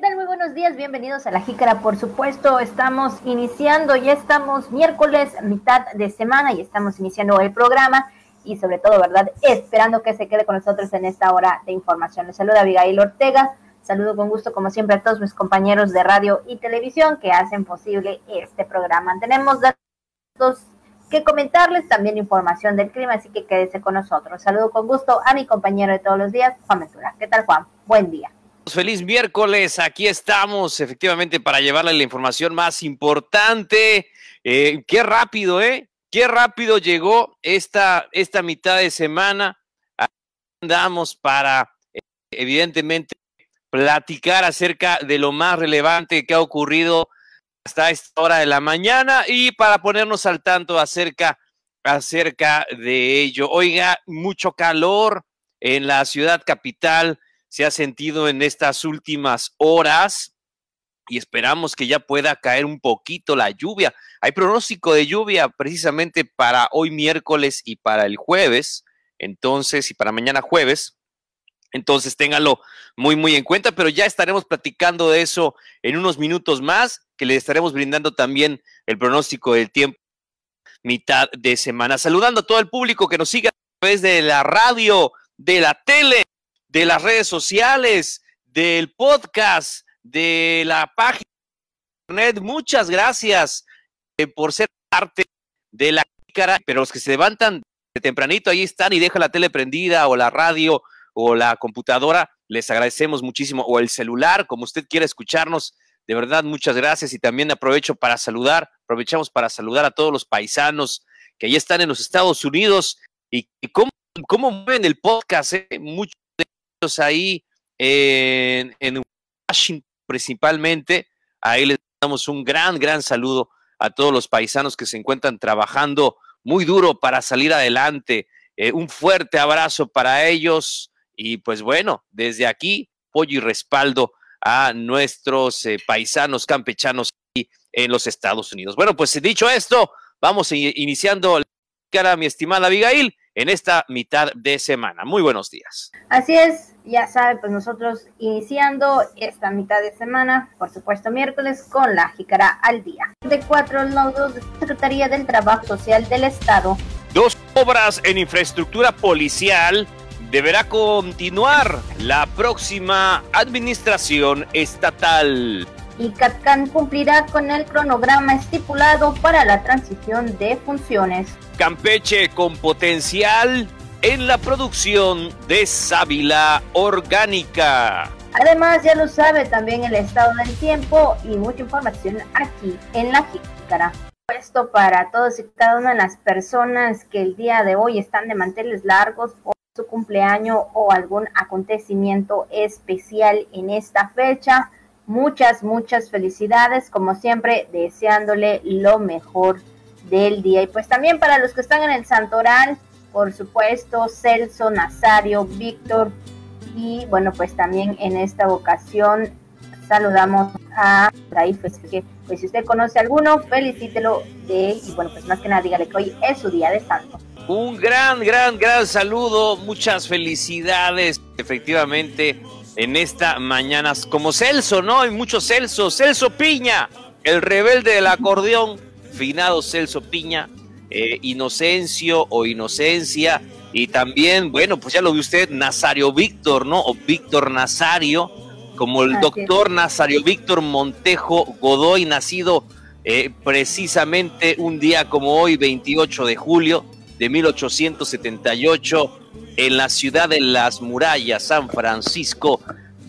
tal? Muy buenos días, bienvenidos a La Jícara, por supuesto, estamos iniciando, ya estamos miércoles, mitad de semana, y estamos iniciando el programa y sobre todo, ¿verdad? Esperando que se quede con nosotros en esta hora de información. Les saluda Abigail Ortega, saludo con gusto como siempre a todos mis compañeros de radio y televisión que hacen posible este programa. Tenemos datos que comentarles, también información del clima, así que quédese con nosotros. Saludo con gusto a mi compañero de todos los días, Juan Ventura. ¿Qué tal, Juan? Buen día. Feliz miércoles, aquí estamos efectivamente para llevarle la información más importante. Eh, qué rápido, ¿eh? Qué rápido llegó esta, esta mitad de semana. Andamos para, evidentemente, platicar acerca de lo más relevante que ha ocurrido hasta esta hora de la mañana y para ponernos al tanto acerca, acerca de ello. Oiga, mucho calor en la ciudad capital se ha sentido en estas últimas horas y esperamos que ya pueda caer un poquito la lluvia. Hay pronóstico de lluvia precisamente para hoy miércoles y para el jueves, entonces, y para mañana jueves. Entonces, ténganlo muy, muy en cuenta, pero ya estaremos platicando de eso en unos minutos más, que le estaremos brindando también el pronóstico del tiempo mitad de semana. Saludando a todo el público que nos sigue a través de la radio, de la tele, de las redes sociales, del podcast, de la página de internet. Muchas gracias eh, por ser parte de la cara, pero los que se levantan de tempranito ahí están y dejan la tele prendida o la radio o la computadora, les agradecemos muchísimo, o el celular, como usted quiera escucharnos. De verdad, muchas gracias y también aprovecho para saludar, aprovechamos para saludar a todos los paisanos que ahí están en los Estados Unidos y, cómo, cómo mueven el podcast. Eh? Muchos ahí en, Washington principalmente. Ahí les damos un gran, gran saludo a todos los paisanos que se encuentran trabajando muy duro para salir adelante. Eh, un fuerte abrazo para ellos y pues bueno, desde aquí, apoyo y respaldo a nuestros eh, paisanos campechanos en los Estados Unidos. Bueno, pues dicho esto, vamos iniciando la cara, mi estimada Abigail, en esta mitad de semana. Muy buenos días. Así es, ya sabe, pues nosotros iniciando esta mitad de semana, por supuesto miércoles, con la Jícara al día. De cuatro nodos de Secretaría del Trabajo Social del Estado. Dos obras en infraestructura policial deberá continuar la próxima administración estatal y CATCAN cumplirá con el cronograma estipulado para la transición de funciones. Campeche con potencial en la producción de sábila orgánica. Además, ya lo sabe también el estado del tiempo y mucha información aquí en la Jícara. Esto para todos y cada una de las personas que el día de hoy están de manteles largos por su cumpleaños o algún acontecimiento especial en esta fecha. Muchas, muchas felicidades, como siempre, deseándole lo mejor del día. Y pues también para los que están en el Santoral, por supuesto, Celso, Nazario, Víctor. Y bueno, pues también en esta ocasión saludamos a Raíf, que pues si usted conoce alguno, felicítelo de, y bueno, pues más que nada dígale que hoy es su día de santo. Un gran, gran, gran saludo, muchas felicidades, efectivamente en esta mañana, como Celso, ¿no? Hay muchos Celso, Celso Piña, el rebelde del acordeón, finado Celso Piña, eh, Inocencio o Inocencia, y también, bueno, pues ya lo vio usted, Nazario Víctor, ¿no? O Víctor Nazario, como el doctor Nazario Víctor Montejo Godoy, nacido eh, precisamente un día como hoy, 28 de julio de 1878 en la ciudad de las murallas, San Francisco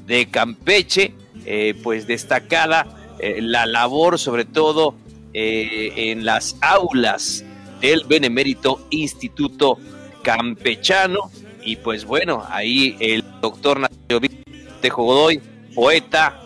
de Campeche, eh, pues destacada eh, la labor sobre todo eh, en las aulas del Benemérito Instituto Campechano. Y pues bueno, ahí el doctor Tejo Godoy, poeta,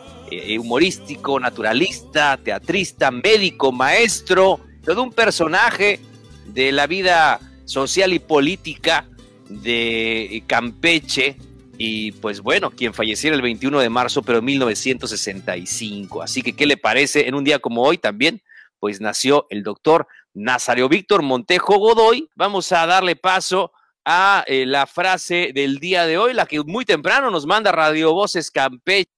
humorístico, naturalista, teatrista, médico, maestro, todo un personaje de la vida social y política de Campeche y pues bueno, quien falleciera el 21 de marzo, pero en 1965. Así que, ¿qué le parece? En un día como hoy también, pues nació el doctor Nazario Víctor Montejo Godoy. Vamos a darle paso a eh, la frase del día de hoy, la que muy temprano nos manda Radio Voces Campeche.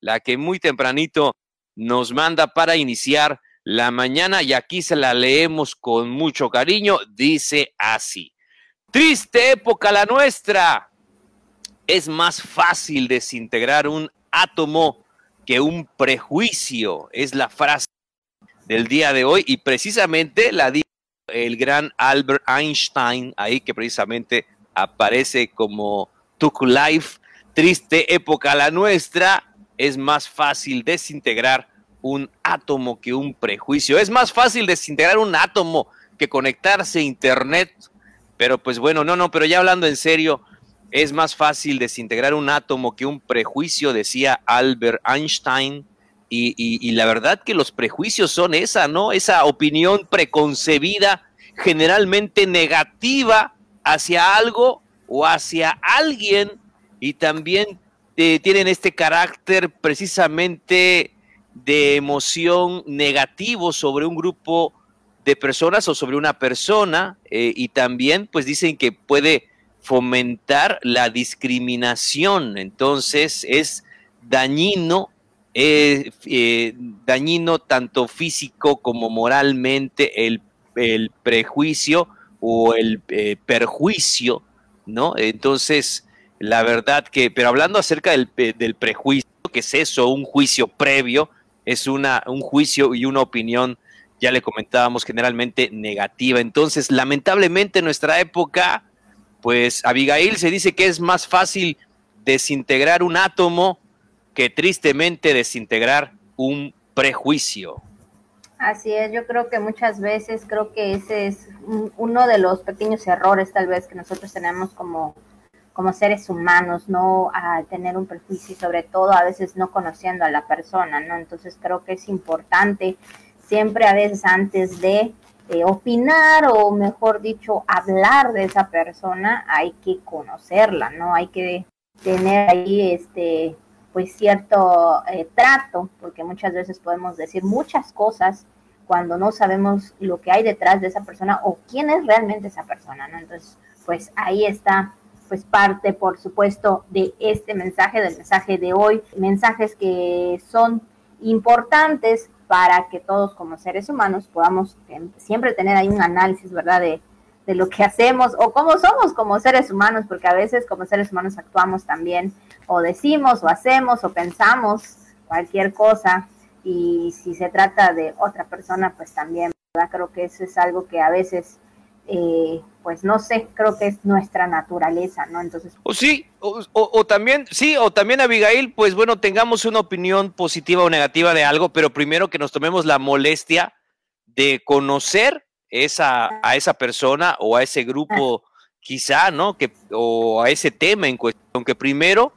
la que muy tempranito nos manda para iniciar la mañana y aquí se la leemos con mucho cariño. Dice así, triste época la nuestra. Es más fácil desintegrar un átomo que un prejuicio. Es la frase del día de hoy y precisamente la dijo el gran Albert Einstein, ahí que precisamente aparece como Tuk Life, triste época la nuestra, es más fácil desintegrar un átomo que un prejuicio. Es más fácil desintegrar un átomo que conectarse a Internet. Pero pues bueno, no, no, pero ya hablando en serio, es más fácil desintegrar un átomo que un prejuicio, decía Albert Einstein. Y, la verdad que los prejuicios son esa, ¿no? Esa opinión preconcebida, generalmente negativa hacia algo o hacia alguien. Y también eh, tienen este carácter precisamente de emoción negativo sobre un grupo de personas o sobre una persona eh, y también pues dicen que puede fomentar la discriminación. Entonces es dañino, eh, eh, dañino tanto físico como moralmente el, prejuicio o el perjuicio, ¿no? Entonces, la verdad que, pero hablando acerca del, del prejuicio, que es eso, un juicio previo, es una, un juicio y una opinión, ya le comentábamos, generalmente negativa. Entonces, lamentablemente en nuestra época, pues Abigail se dice que es más fácil desintegrar un átomo que tristemente desintegrar un prejuicio. Así es, yo creo que muchas veces creo que ese es uno de los pequeños errores tal vez que nosotros tenemos como como seres humanos, no a tener un prejuicio y sobre todo a veces no conociendo a la persona, ¿no? Entonces creo que es importante siempre a veces antes de eh, opinar o mejor dicho hablar de esa persona hay que conocerla, ¿no? Hay que tener ahí este pues cierto eh, trato, porque muchas veces podemos decir muchas cosas cuando no sabemos lo que hay detrás de esa persona o quién es realmente esa persona, ¿no? Entonces, pues ahí está pues parte, por supuesto, de este mensaje, del mensaje de hoy, mensajes que son importantes para que todos como seres humanos podamos siempre tener ahí un análisis, ¿verdad? De, de lo que hacemos o cómo somos como seres humanos, porque a veces como seres humanos actuamos también o decimos o hacemos o pensamos cualquier cosa y si se trata de otra persona, pues también, ¿verdad? Creo que eso es algo que a veces eh, pues no sé, creo que es nuestra naturaleza, ¿no? Entonces. O sí, o, también, sí, o también Abigail, pues bueno, tengamos una opinión positiva o negativa de algo, pero primero que nos tomemos la molestia de conocer esa, a esa persona o a ese grupo, quizá, ¿no? Que, o a ese tema en cuestión, que primero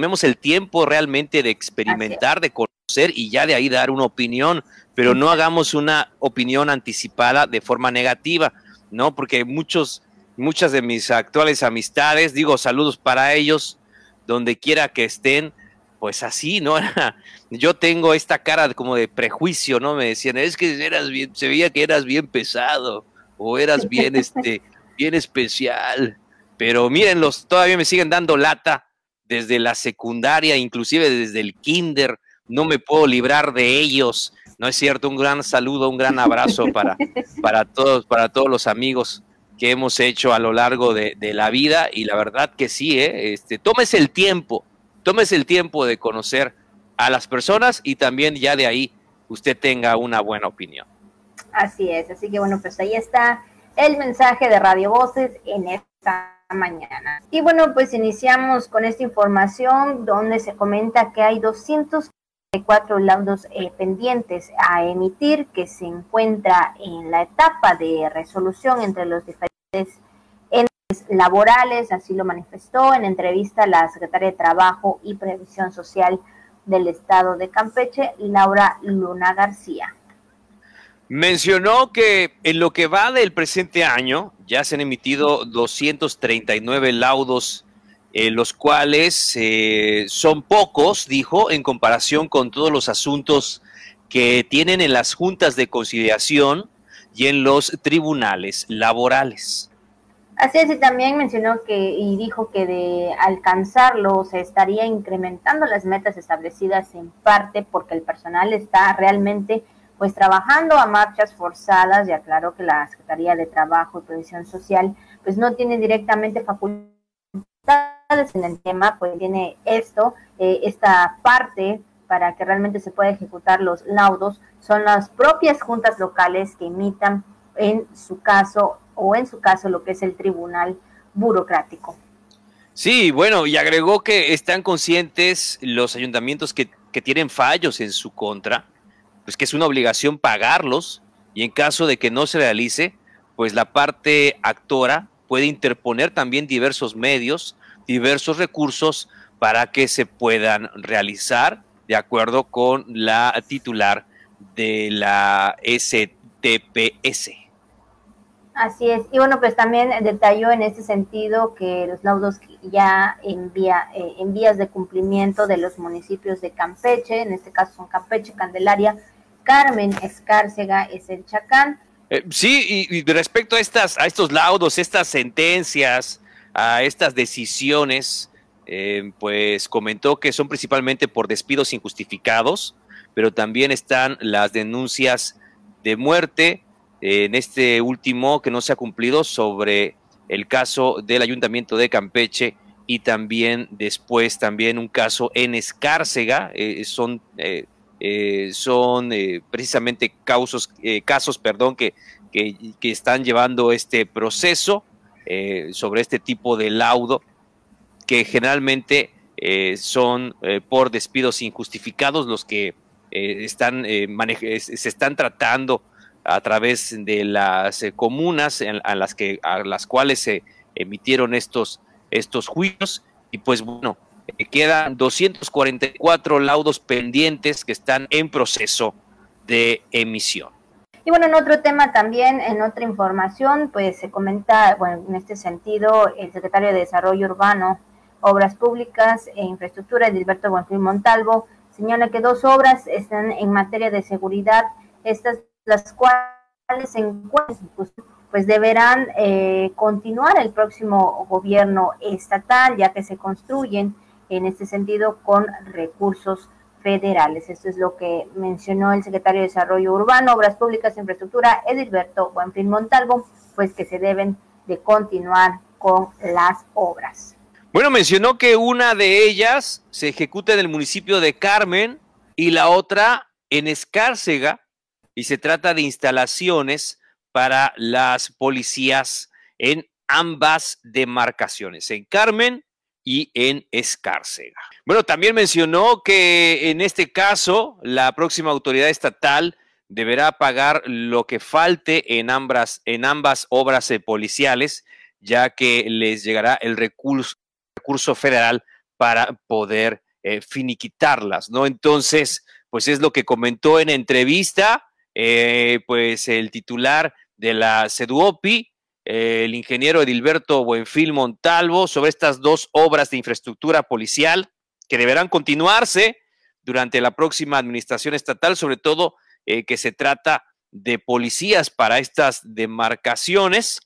tomemos el tiempo realmente de experimentar, de conocer y ya de ahí dar una opinión pero no hagamos una opinión anticipada de forma negativa, ¿no? Porque muchos, muchas de mis actuales amistades, digo saludos para ellos, donde quiera que estén, pues así, ¿no? Yo tengo esta cara como de prejuicio, ¿no? Me decían, es que eras bien, se veía que eras bien pesado o eras bien, este, bien especial. Pero mírenlos, todavía me siguen dando lata desde la secundaria, inclusive desde el kinder. No me puedo librar de ellos. No es cierto, un gran saludo, un gran abrazo para, para, todos, para todos los amigos que hemos hecho a lo largo de, la vida y la verdad que sí, ¿eh? este, tómese el tiempo, tómese el tiempo de conocer a las personas y también ya de ahí usted tenga una buena opinión. Así es, así que bueno, pues ahí está el mensaje de Radio Voces en esta mañana. Y bueno, pues iniciamos con esta información donde se comenta que hay 200 cuatro laudos eh, pendientes a emitir que se encuentra en la etapa de resolución entre los diferentes entes laborales, así lo manifestó en entrevista la secretaria de Trabajo y Previsión Social del Estado de Campeche, Laura Luna García. Mencionó que en lo que va del presente año ya se han emitido 239 laudos eh, los cuales eh, son pocos, dijo, en comparación con todos los asuntos que tienen en las juntas de conciliación y en los tribunales laborales. Así es, y también mencionó que y dijo que de alcanzarlo se estaría incrementando las metas establecidas en parte porque el personal está realmente pues trabajando a marchas forzadas y aclaró que la Secretaría de Trabajo y Previsión Social pues no tiene directamente facultades en el tema, pues tiene esto, eh, esta parte para que realmente se pueda ejecutar los laudos, son las propias juntas locales que imitan en su caso o en su caso lo que es el tribunal burocrático. Sí, bueno, y agregó que están conscientes los ayuntamientos que, que tienen fallos en su contra, pues que es una obligación pagarlos y en caso de que no se realice, pues la parte actora puede interponer también diversos medios, diversos recursos para que se puedan realizar de acuerdo con la titular de la STPS. Así es. Y bueno, pues también detalló en este sentido que los laudos ya envía, eh, en vías de cumplimiento de los municipios de Campeche, en este caso son Campeche, Candelaria, Carmen, Escárcega, es el Chacán. Eh, sí, y, respecto a estas, a estos laudos, estas sentencias, a estas decisiones, eh, pues comentó que son principalmente por despidos injustificados, pero también están las denuncias de muerte, en este último que no se ha cumplido sobre el caso del ayuntamiento de Campeche y también después también un caso en Escárcega, eh, son, eh, eh, son precisamente causos, casos perdón, que, que, que, están llevando este proceso sobre este tipo de laudo que generalmente son por despidos injustificados los que están se están tratando a través de las eh, comunas a las que a las cuales se emitieron estos estos juicios. Y pues bueno eh, quedan 244 laudos pendientes que están en proceso de emisión. Y bueno, en otro tema también, en otra información, pues se comenta, bueno, en este sentido, el secretario de Desarrollo Urbano, Obras Públicas e Infraestructura, Edilberto Buenfil Montalvo, señala que dos obras están en materia de seguridad. Estas las cuales se pues, pues deberán eh, continuar el próximo gobierno estatal, ya que se construyen en este sentido con recursos federales. Esto es lo que mencionó el secretario de Desarrollo Urbano, Obras Públicas e Infraestructura, Edilberto Buenfil Montalvo, pues que se deben de continuar con las obras. Bueno, mencionó que una de ellas se ejecuta en el municipio de Carmen y la otra en Escárcega, y se trata de instalaciones para las policías en ambas demarcaciones, en Carmen y en Escárcega. Bueno, también mencionó que en este caso la próxima autoridad estatal deberá pagar lo que falte en ambas, en ambas obras eh, policiales, ya que les llegará el recurso, federal para poder eh, finiquitarlas, ¿no? Entonces, pues es lo que comentó en entrevista eh, pues el titular de la CEDUOPI, el ingeniero Edilberto Buenfil Montalvo, sobre estas dos obras de infraestructura policial que deberán continuarse durante la próxima administración estatal, sobre todo eh, que se trata de policías para estas demarcaciones,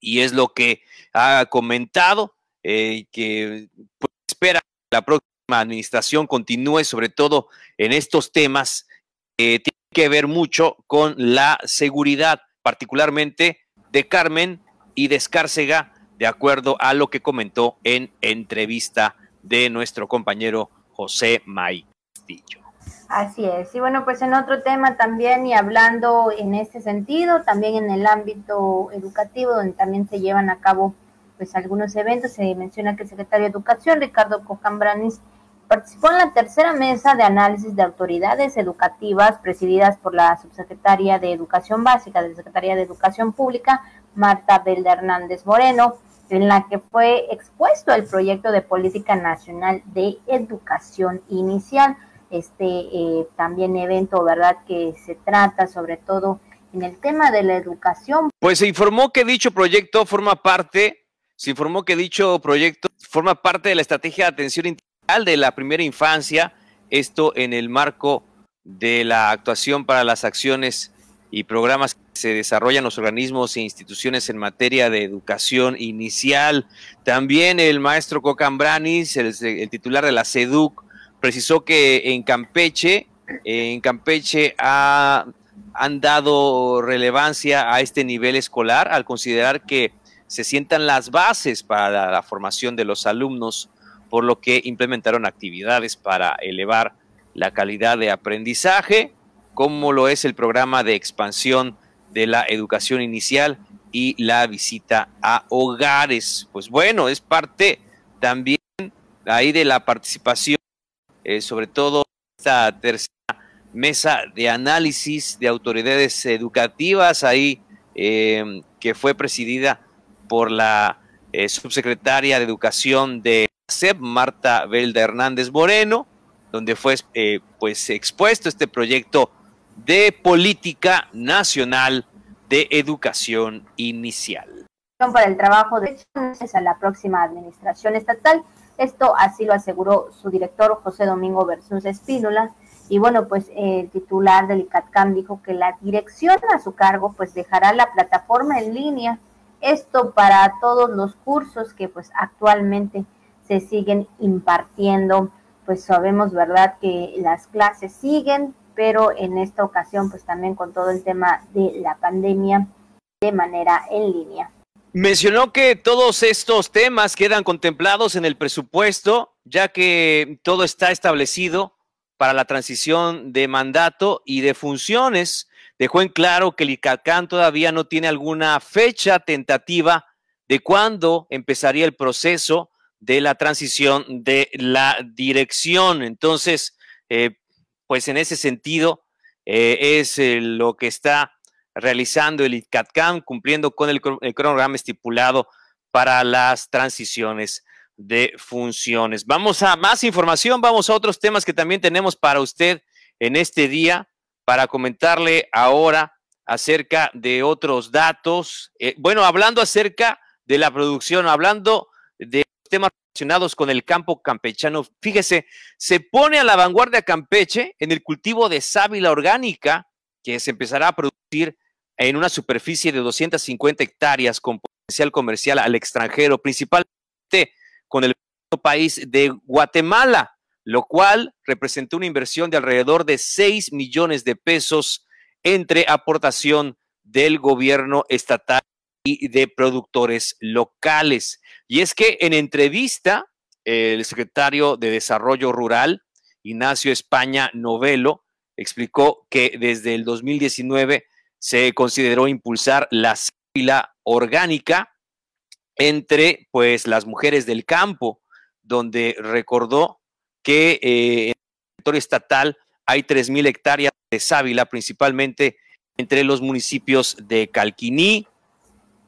y es lo que ha comentado, eh, que pues, espera que la próxima administración continúe sobre todo en estos temas que que ver mucho con la seguridad, particularmente de Carmen y de Escárcega, de acuerdo a lo que comentó en entrevista de nuestro compañero José May Castillo. Así es. Y bueno, pues en otro tema también y hablando en este sentido, también en el ámbito educativo, donde también se llevan a cabo pues algunos eventos, se menciona que el secretario de Educación, Ricardo Cojambranis, Participó en la tercera mesa de análisis de autoridades educativas presididas por la subsecretaria de Educación Básica de la Secretaría de Educación Pública, Marta Belda Hernández Moreno, en la que fue expuesto el proyecto de política nacional de educación inicial. Este eh, también evento, ¿verdad? Que se trata sobre todo en el tema de la educación. Pues se informó que dicho proyecto forma parte, se informó que dicho proyecto forma parte de la estrategia de atención de la primera infancia, esto en el marco de la actuación para las acciones y programas se desarrollan los organismos e instituciones en materia de educación inicial. También el maestro Cocambranis, el, el titular de la SEDUC, precisó que en Campeche, en Campeche han dado relevancia a este nivel escolar al considerar que se sientan las bases para la formación de los alumnos, por lo que implementaron actividades para elevar la calidad de aprendizaje, como lo es el programa de expansión de la educación inicial y la visita a hogares. Pues bueno, es parte también ahí de la participación, eh, sobre todo esta tercera mesa de análisis de autoridades educativas ahí eh, que fue presidida por la eh, subsecretaria de Educación de CEP, Marta Velda Hernández Moreno, donde fue pues expuesto este proyecto de Política Nacional de Educación Inicial. Para el trabajo de la próxima administración estatal. Esto así lo aseguró su director José Domingo Versus Espínola. Y bueno, pues el titular del ICATCAM dijo que la dirección a su cargo pues dejará la plataforma en línea. Esto para todos los cursos que pues actualmente se siguen impartiendo. Pues sabemos, ¿verdad?, que las clases siguen, pero en esta ocasión pues también con todo el tema de la pandemia de manera en línea. Mencionó que todos estos temas quedan contemplados en el presupuesto, ya que todo está establecido para la transición de mandato y de funciones. Dejó en claro que el ICACAN todavía no tiene alguna fecha tentativa de cuándo empezaría el proceso de la transición de la dirección. Entonces, eh, pues en ese sentido eh, es eh, lo que está realizando el ICATCAM, cumpliendo con el, cronograma estipulado para las transiciones de funciones. Vamos a más información, vamos a otros temas que también tenemos para usted en este día, para comentarle ahora acerca de otros datos. Bueno, hablando acerca de la producción, hablando de temas relacionados con el campo campechano. Fíjese, se pone a la vanguardia Campeche en el cultivo de sábila orgánica, que se empezará a producir en una superficie de 250 hectáreas con potencial comercial al extranjero, principalmente con el país de Guatemala, lo cual representó una inversión de alrededor de 6 millones de pesos entre aportación del gobierno estatal y de productores locales. Y es que en entrevista, el secretario de Desarrollo Rural, Ignacio España Novelo, explicó que desde el 2019 se consideró impulsar la sábila orgánica entre pues las mujeres del campo, donde recordó que eh, en el territorio estatal hay 3.000 hectáreas de sábila, principalmente entre los municipios de Calquiní,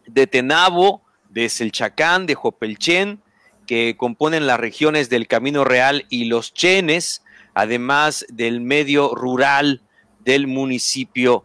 de Tenabo, de Selchacán, de Jopelchen, que componen las regiones del Camino Real y los Chenes, además del medio rural del municipio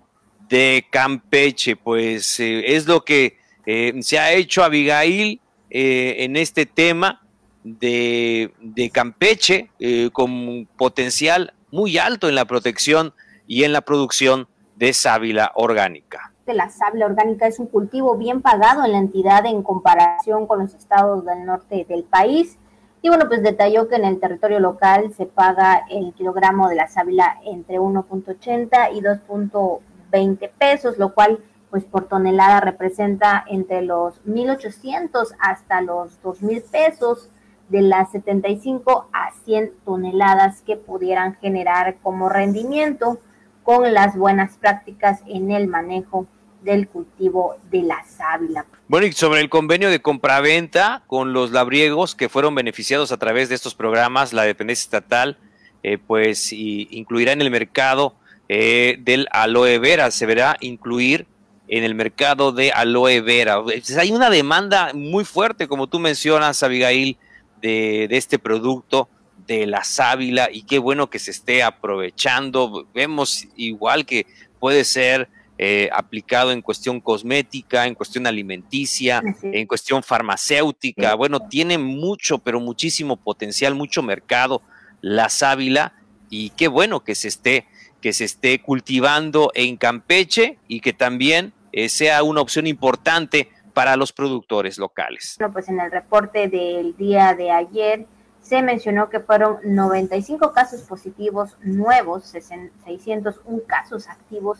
de Campeche. Pues eh, es lo que eh, se ha hecho Abigail eh, en este tema de, de Campeche, con potencial muy alto en la protección y en la producción de sábila orgánica la sable orgánica es un cultivo bien pagado en la entidad en comparación con los estados del norte del país. Y bueno, pues detalló que en el territorio local se paga el kilogramo de la sábila entre 1.80 y 2.20 pesos, lo cual pues por tonelada representa entre los 1.800 hasta los 2.000 pesos de las 75 a 100 toneladas que pudieran generar como rendimiento con las buenas prácticas en el manejo del cultivo de la sábila. Bueno, y sobre el convenio de compraventa con los labriegos que fueron beneficiados a través de estos programas, la dependencia estatal, eh, pues incluirá en el mercado eh, del aloe vera, se verá incluir en el mercado de aloe vera. Pues, hay una demanda muy fuerte, como tú mencionas, Abigail, de, de este producto de la sábila y qué bueno que se esté aprovechando. Vemos igual que puede ser eh, aplicado en cuestión cosmética, en cuestión alimenticia, en cuestión farmacéutica. Bueno, tiene mucho, pero muchísimo potencial, mucho mercado la sábila y qué bueno que se esté que se esté cultivando en Campeche y que también eh, sea una opción importante para los productores locales. Bueno, pues en el reporte del día de ayer se mencionó que fueron 95 casos positivos nuevos, 601 casos activos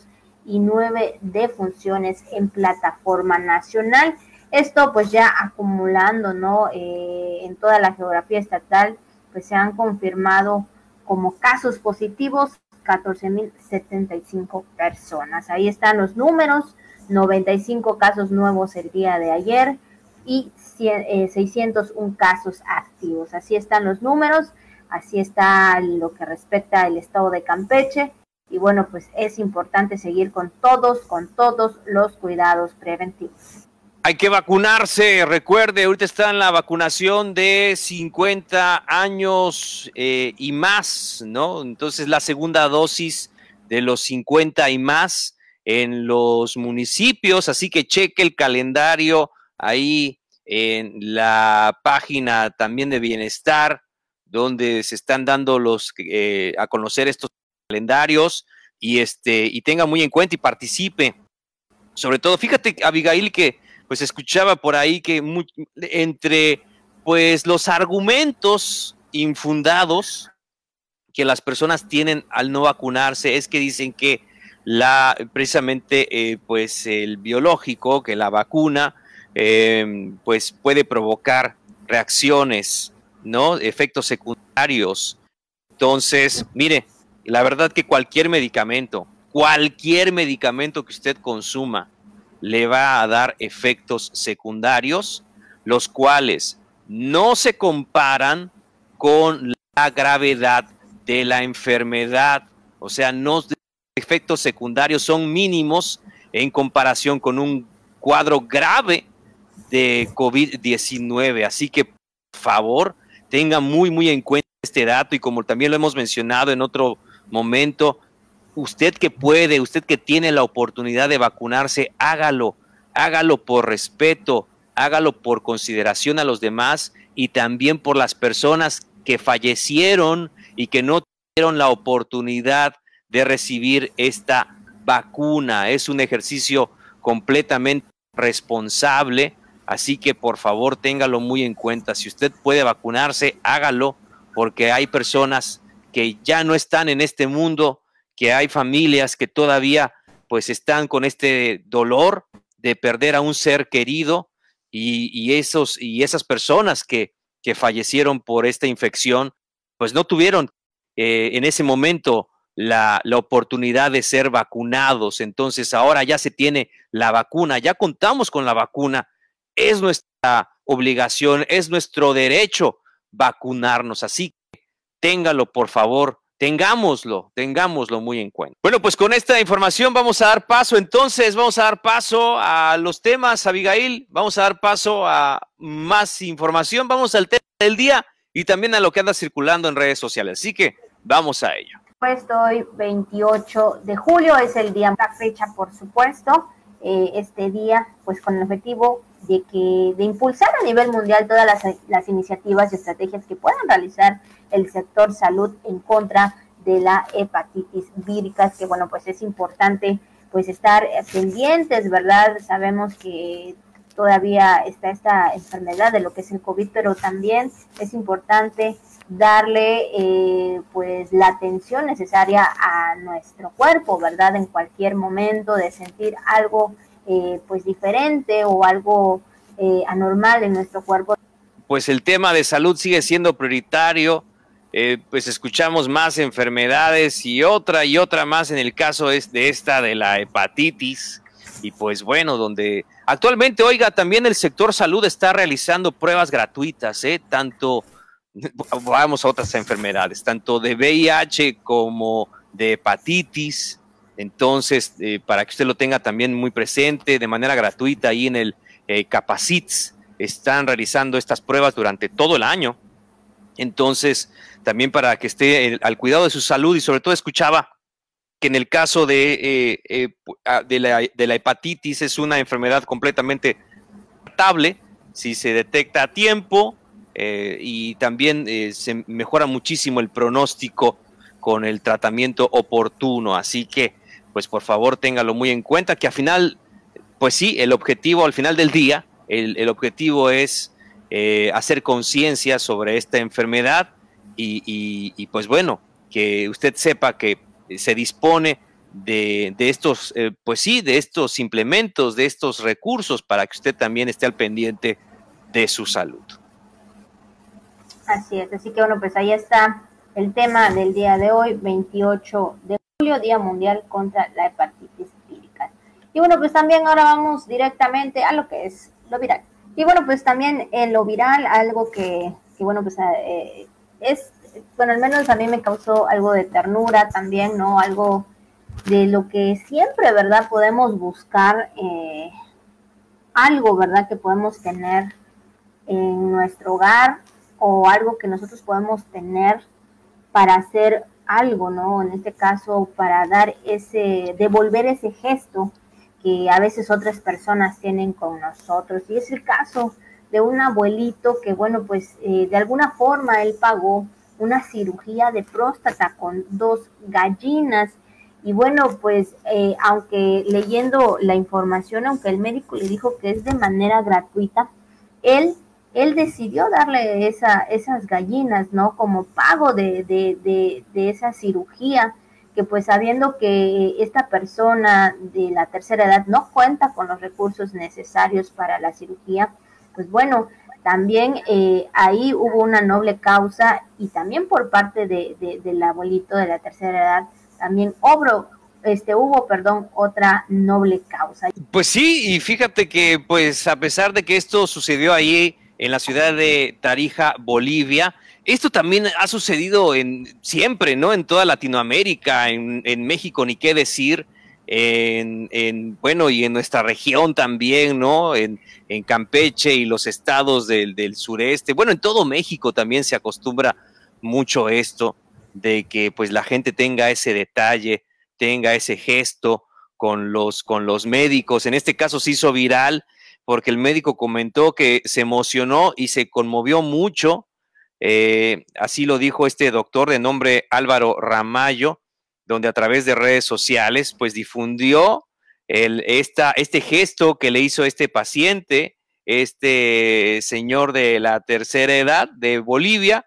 y 9 defunciones en plataforma nacional. Esto pues ya acumulando, ¿no? Eh, en toda la geografía estatal, pues se han confirmado como casos positivos 14.075 personas. Ahí están los números, 95 casos nuevos el día de ayer y 601 eh, casos activos. Así están los números, así está lo que respecta al estado de Campeche. Y bueno, pues es importante seguir con todos, con todos los cuidados preventivos. Hay que vacunarse, recuerde, ahorita está en la vacunación de 50 años eh, y más, ¿no? Entonces la segunda dosis de los 50 y más en los municipios, así que cheque el calendario ahí en la página también de bienestar, donde se están dando los eh, a conocer estos calendarios y este y tenga muy en cuenta y participe. Sobre todo, fíjate, Abigail, que pues escuchaba por ahí que entre pues los argumentos infundados que las personas tienen al no vacunarse es que dicen que la precisamente eh, pues el biológico que la vacuna eh, pues puede provocar reacciones no efectos secundarios entonces mire la verdad que cualquier medicamento cualquier medicamento que usted consuma le va a dar efectos secundarios, los cuales no se comparan con la gravedad de la enfermedad. O sea, los efectos secundarios son mínimos en comparación con un cuadro grave de COVID-19. Así que, por favor, tenga muy, muy en cuenta este dato y como también lo hemos mencionado en otro momento, usted que puede, usted que tiene la oportunidad de vacunarse, hágalo, hágalo por respeto, hágalo por consideración a los demás y también por las personas que fallecieron y que no tuvieron la oportunidad de recibir esta vacuna. Es un ejercicio completamente responsable, así que por favor téngalo muy en cuenta. Si usted puede vacunarse, hágalo, porque hay personas que ya no están en este mundo, que hay familias que todavía pues están con este dolor de perder a un ser querido y, esos, y esas personas que, que, fallecieron por esta infección, pues no tuvieron eh, en ese momento la, la, oportunidad de ser vacunados. Entonces ahora ya se tiene la vacuna, ya contamos con la vacuna. Es nuestra obligación, es nuestro derecho vacunarnos. Así téngalo, por favor, tengámoslo, tengámoslo muy en cuenta. Bueno, pues con esta información vamos a dar paso, entonces vamos a dar paso a los temas, Abigail, vamos a dar paso a más información, vamos al tema del día y también a lo que anda circulando en redes sociales. Así que vamos a ello. Pues hoy 28 de julio es el día, la fecha por supuesto, eh, este día pues con el objetivo de que de impulsar a nivel mundial todas las, las iniciativas y estrategias que puedan realizar el sector salud en contra de la hepatitis vírica, que bueno, pues es importante pues estar pendientes, ¿verdad? Sabemos que todavía está esta enfermedad de lo que es el COVID, pero también es importante darle eh, pues la atención necesaria a nuestro cuerpo, ¿verdad? En cualquier momento de sentir algo eh, pues diferente o algo eh, anormal en nuestro cuerpo. Pues el tema de salud sigue siendo prioritario eh, pues escuchamos más enfermedades y otra y otra más en el caso es de esta de la hepatitis. Y pues bueno, donde actualmente, oiga, también el sector salud está realizando pruebas gratuitas, ¿eh? tanto, vamos a otras enfermedades, tanto de VIH como de hepatitis. Entonces, eh, para que usted lo tenga también muy presente de manera gratuita ahí en el eh, Capacits, están realizando estas pruebas durante todo el año. Entonces, también para que esté al cuidado de su salud y sobre todo escuchaba que en el caso de, eh, eh, ah, de, la, hepatitis es una enfermedad completamente tratable si se detecta a tiempo eh, y también se mejora muchísimo el pronóstico con el tratamiento oportuno. Así que, pues por favor, téngalo muy en cuenta que al final, pues sí, el objetivo al final del día, el, objetivo es eh, hacer conciencia sobre esta enfermedad y, pues bueno, que usted sepa que se dispone de, estos, eh, pues sí, de estos implementos, de estos recursos para que usted también esté al pendiente de su salud. Así es, así que bueno, pues ahí está el tema del día de hoy, 28 de julio, Día Mundial contra la Hepatitis Vírica. Y bueno, pues también ahora vamos directamente a lo que es lo viral. Y bueno, pues también en lo viral, algo que, bueno, pues eh, es, bueno, al menos a mí me causó algo de ternura también, ¿no? Algo de lo que siempre, ¿verdad? Podemos buscar eh, algo, ¿verdad? Que podemos tener en nuestro hogar o algo que nosotros podemos tener para hacer algo, ¿no? En este caso, para dar ese, devolver ese gesto que a veces otras personas tienen con nosotros. Y es el caso de un abuelito que, bueno, pues eh, de alguna forma él pagó una cirugía de próstata con dos gallinas. Y bueno, pues eh, aunque leyendo la información, aunque el médico le dijo que es de manera gratuita, él él decidió darle esa, esas gallinas, ¿no? Como pago de, de, de, esa cirugía, pues sabiendo que esta persona de la tercera edad no cuenta con los recursos necesarios para la cirugía, pues bueno, también eh, ahí hubo una noble causa y también por parte de, del abuelito de la tercera edad, también obro, este, hubo, perdón, otra noble causa. Pues sí, y fíjate que pues a pesar de que esto sucedió ahí en la ciudad de Tarija, Bolivia. Esto también ha sucedido en siempre, ¿no? En toda Latinoamérica, en, México, ni qué decir. En, bueno, y en nuestra región también, ¿no? En, Campeche y los estados del, del, sureste. Bueno, en todo México también se acostumbra mucho esto de que pues la gente tenga ese detalle, tenga ese gesto con los, con los médicos. En este caso se hizo viral porque el médico comentó que se emocionó y se conmovió mucho. Eh, así lo dijo este doctor de nombre Álvaro Ramayo, donde a través de redes sociales, pues difundió el, esta, este gesto que le hizo este paciente, este señor de la tercera edad de Bolivia,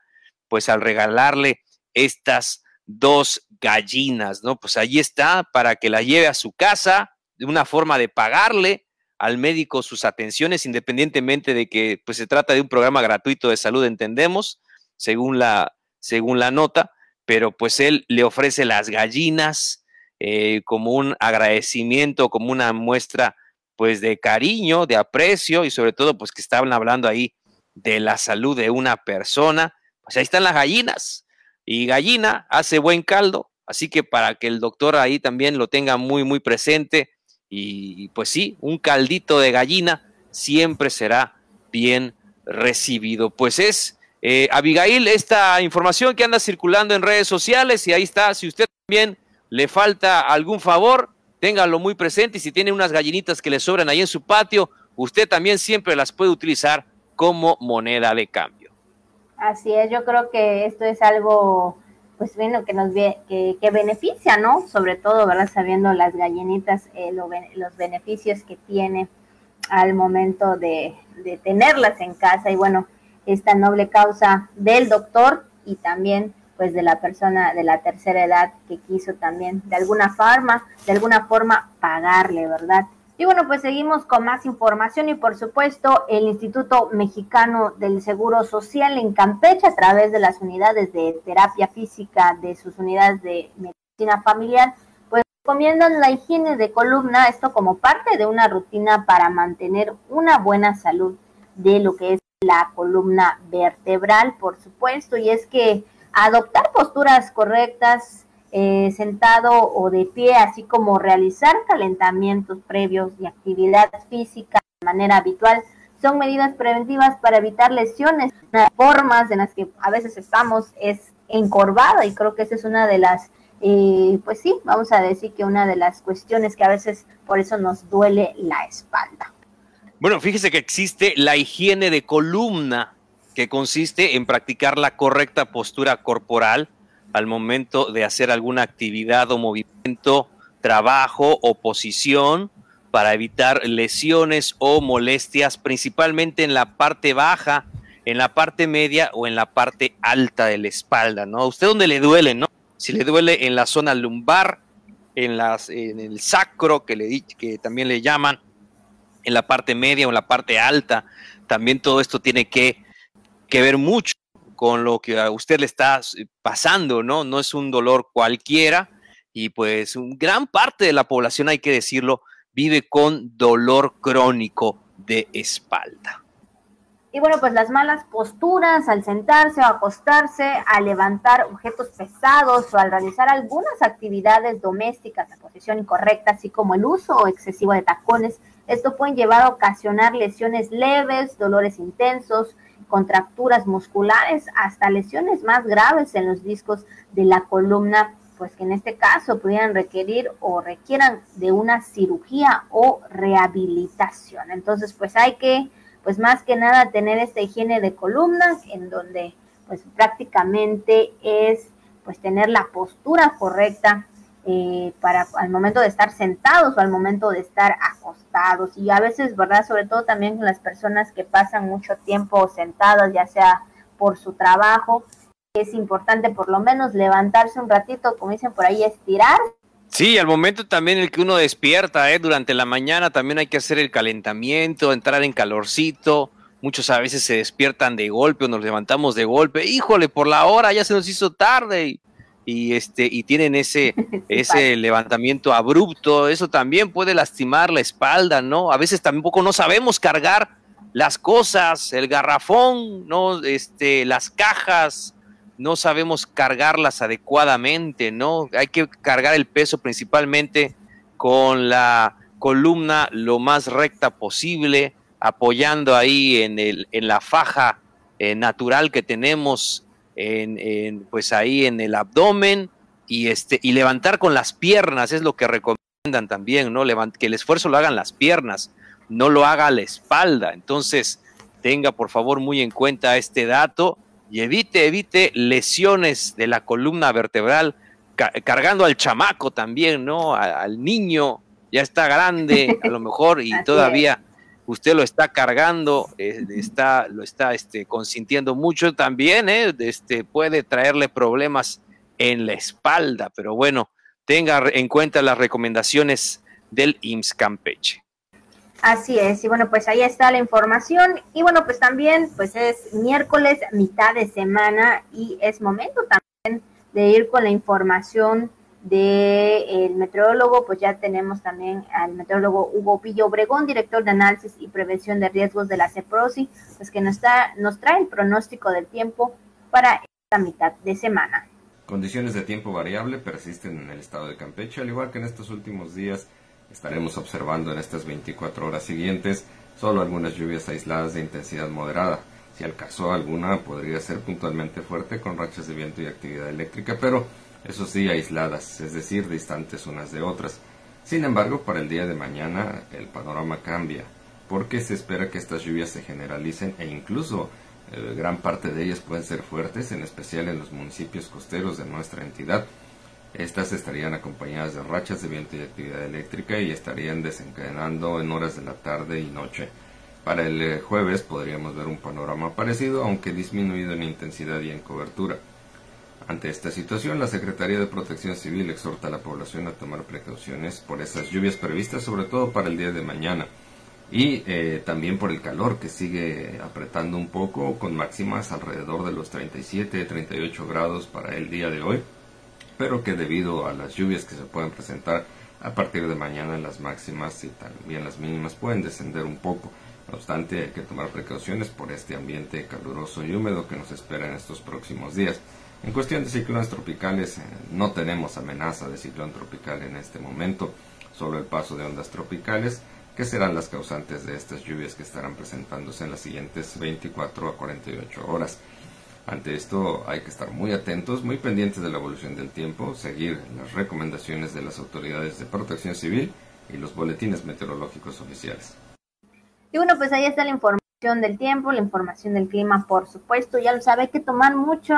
pues al regalarle estas dos gallinas, ¿no? Pues allí está para que la lleve a su casa, de una forma de pagarle al médico sus atenciones, independientemente de que pues, se trata de un programa gratuito de salud, entendemos, según la, según la nota, pero pues él le ofrece las gallinas eh, como un agradecimiento, como una muestra pues de cariño, de aprecio y sobre todo pues que estaban hablando ahí de la salud de una persona, pues ahí están las gallinas y gallina hace buen caldo, así que para que el doctor ahí también lo tenga muy muy presente, y pues sí, un caldito de gallina siempre será bien recibido. Pues es, eh, Abigail, esta información que anda circulando en redes sociales y ahí está, si usted también le falta algún favor, téngalo muy presente y si tiene unas gallinitas que le sobran ahí en su patio, usted también siempre las puede utilizar como moneda de cambio. Así es, yo creo que esto es algo pues bueno, que nos que, que, beneficia, ¿no? Sobre todo, ¿verdad? Sabiendo las gallinitas, eh, los beneficios que tiene al momento de, de, tenerlas en casa y bueno, esta noble causa del doctor y también pues de la persona de la tercera edad que quiso también de alguna forma, de alguna forma pagarle, ¿verdad? Y bueno, pues seguimos con más información y por supuesto el Instituto Mexicano del Seguro Social en Campeche a través de las unidades de terapia física de sus unidades de medicina familiar, pues recomiendan la higiene de columna, esto como parte de una rutina para mantener una buena salud de lo que es la columna vertebral, por supuesto, y es que adoptar posturas correctas, eh, sentado o de pie, así como realizar calentamientos previos y actividad física de manera habitual, son medidas preventivas para evitar lesiones. Las formas en las que a veces estamos es encorvada y creo que esa es una de las, eh, pues sí, vamos a decir que una de las cuestiones que a veces por eso nos duele la espalda. Bueno, fíjese que existe la higiene de columna, que consiste en practicar la correcta postura corporal al momento de hacer alguna actividad o movimiento, trabajo o posición para evitar lesiones o molestias, principalmente en la parte baja, en la parte media o en la parte alta de la espalda, ¿no? ¿A usted dónde le duele, no? Si le duele en la zona lumbar, en, las, en el sacro, que, le, que también le llaman, en la parte media o en la parte alta, también todo esto tiene que, que ver mucho con lo que a usted le está pasando, ¿no? No es un dolor cualquiera y pues gran parte de la población, hay que decirlo, vive con dolor crónico de espalda. Y bueno, pues las malas posturas al sentarse o acostarse, al levantar objetos pesados o al realizar algunas actividades domésticas en posición incorrecta, así como el uso excesivo de tacones, esto puede llevar a ocasionar lesiones leves, dolores intensos, contracturas musculares, hasta lesiones más graves en los discos de la columna pues que en este caso pudieran requerir o requieran de una cirugía o rehabilitación. Entonces, pues hay que, pues más que nada, tener esta higiene de columna en donde, pues prácticamente es, pues tener la postura correcta eh, para al momento de estar sentados o al momento de estar acostados. Y a veces, ¿verdad? Sobre todo también las personas que pasan mucho tiempo sentadas, ya sea por su trabajo, es importante por lo menos levantarse un ratito, como dicen por ahí, estirar. Sí, al momento también el que uno despierta, ¿eh? durante la mañana también hay que hacer el calentamiento, entrar en calorcito. Muchos a veces se despiertan de golpe o nos levantamos de golpe. Híjole, por la hora ya se nos hizo tarde y, este y tienen ese ese levantamiento abrupto. Eso también puede lastimar la espalda, ¿no? A veces tampoco no sabemos cargar las cosas, el garrafón, no, este, las cajas, no sabemos cargarlas adecuadamente, ¿no? Hay que cargar el peso principalmente con la columna lo más recta posible, apoyando ahí en, el, en la faja eh, natural que tenemos, en, pues ahí en el abdomen, y, este, y levantar con las piernas, es lo que recomiendan también, ¿no? que el esfuerzo lo hagan las piernas, no lo haga la espalda. Entonces, tenga por favor muy en cuenta este dato y evite, evite lesiones de la columna vertebral, cargando al chamaco también, ¿no? al niño, ya está grande a lo mejor y todavía usted lo está cargando, eh, está, lo está este, consintiendo mucho también, ¿eh? este, puede traerle problemas en la espalda, pero bueno, tenga en cuenta las recomendaciones del IMSS Campeche. Así es, y bueno, pues ahí está la información. Y bueno, pues también, pues es miércoles, mitad de semana, y es momento también de ir con la información del meteorólogo, pues ya tenemos también al meteorólogo Hugo Pillo Obregón, director de análisis y prevención de riesgos de la CEPROSI, pues que nos, está, nos trae el pronóstico del tiempo para esta mitad de semana. Condiciones de tiempo variable persisten en el estado de Campeche, al igual que en estos últimos días Estaremos observando en estas 24 horas siguientes solo algunas lluvias aisladas de intensidad moderada. Si al caso alguna podría ser puntualmente fuerte con rachas de viento y actividad eléctrica, pero eso sí aisladas, es decir, distantes unas de otras. Sin embargo, para el día de mañana el panorama cambia, porque se espera que estas lluvias se generalicen e incluso eh, gran parte de ellas pueden ser fuertes, en especial en los municipios costeros de nuestra entidad. Estas estarían acompañadas de rachas de viento y actividad eléctrica y estarían desencadenando en horas de la tarde y noche. Para el eh, jueves podríamos ver un panorama parecido, aunque disminuido en intensidad y en cobertura. Ante esta situación, la Secretaría de Protección Civil exhorta a la población a tomar precauciones por esas lluvias previstas, sobre todo para el día de mañana, y eh, también por el calor que sigue apretando un poco, con máximas alrededor de los 37-38 grados para el día de hoy pero que debido a las lluvias que se pueden presentar a partir de mañana las máximas y también las mínimas pueden descender un poco. No obstante, hay que tomar precauciones por este ambiente caluroso y húmedo que nos espera en estos próximos días. En cuestión de ciclones tropicales, eh, no tenemos amenaza de ciclón tropical en este momento, solo el paso de ondas tropicales, que serán las causantes de estas lluvias que estarán presentándose en las siguientes 24 a 48 horas. Ante esto hay que estar muy atentos, muy pendientes de la evolución del tiempo, seguir las recomendaciones de las autoridades de protección civil y los boletines meteorológicos oficiales. Y bueno, pues ahí está la información del tiempo, la información del clima, por supuesto, ya lo sabe, hay que tomar mucho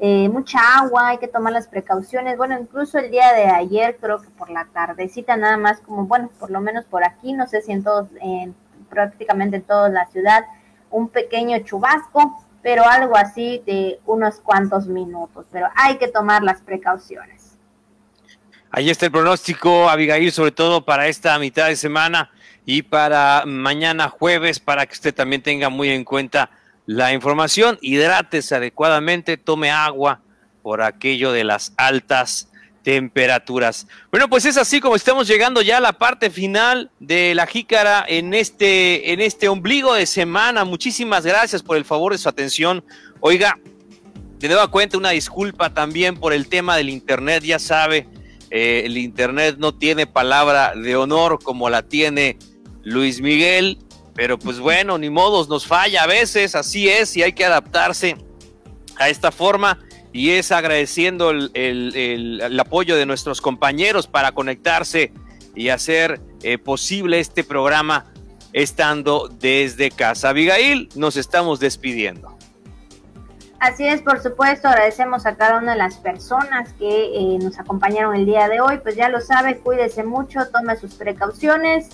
eh, mucha agua, hay que tomar las precauciones. Bueno, incluso el día de ayer, creo que por la tardecita nada más, como bueno, por lo menos por aquí, no sé si en todos, en prácticamente en toda la ciudad, un pequeño chubasco, pero algo así de unos cuantos minutos. Pero hay que tomar las precauciones. Ahí está el pronóstico, Abigail, sobre todo para esta mitad de semana y para mañana jueves, para que usted también tenga muy en cuenta la información. Hidrátese adecuadamente, tome agua por aquello de las altas temperaturas. Bueno, pues es así como estamos llegando ya a la parte final de la jícara en este, en este ombligo de semana. Muchísimas gracias por el favor de su atención. Oiga, de nueva cuenta una disculpa también por el tema del internet, ya sabe, eh, el internet no tiene palabra de honor como la tiene Luis Miguel, pero pues bueno, ni modos, nos falla a veces, así es, y hay que adaptarse a esta forma y es agradeciendo el, apoyo de nuestros compañeros para conectarse y hacer eh, posible este programa estando desde casa. Abigail, nos estamos despidiendo. Así es, por supuesto, agradecemos a cada una de las personas que eh, nos acompañaron el día de hoy. Pues ya lo sabe, cuídese mucho, tome sus precauciones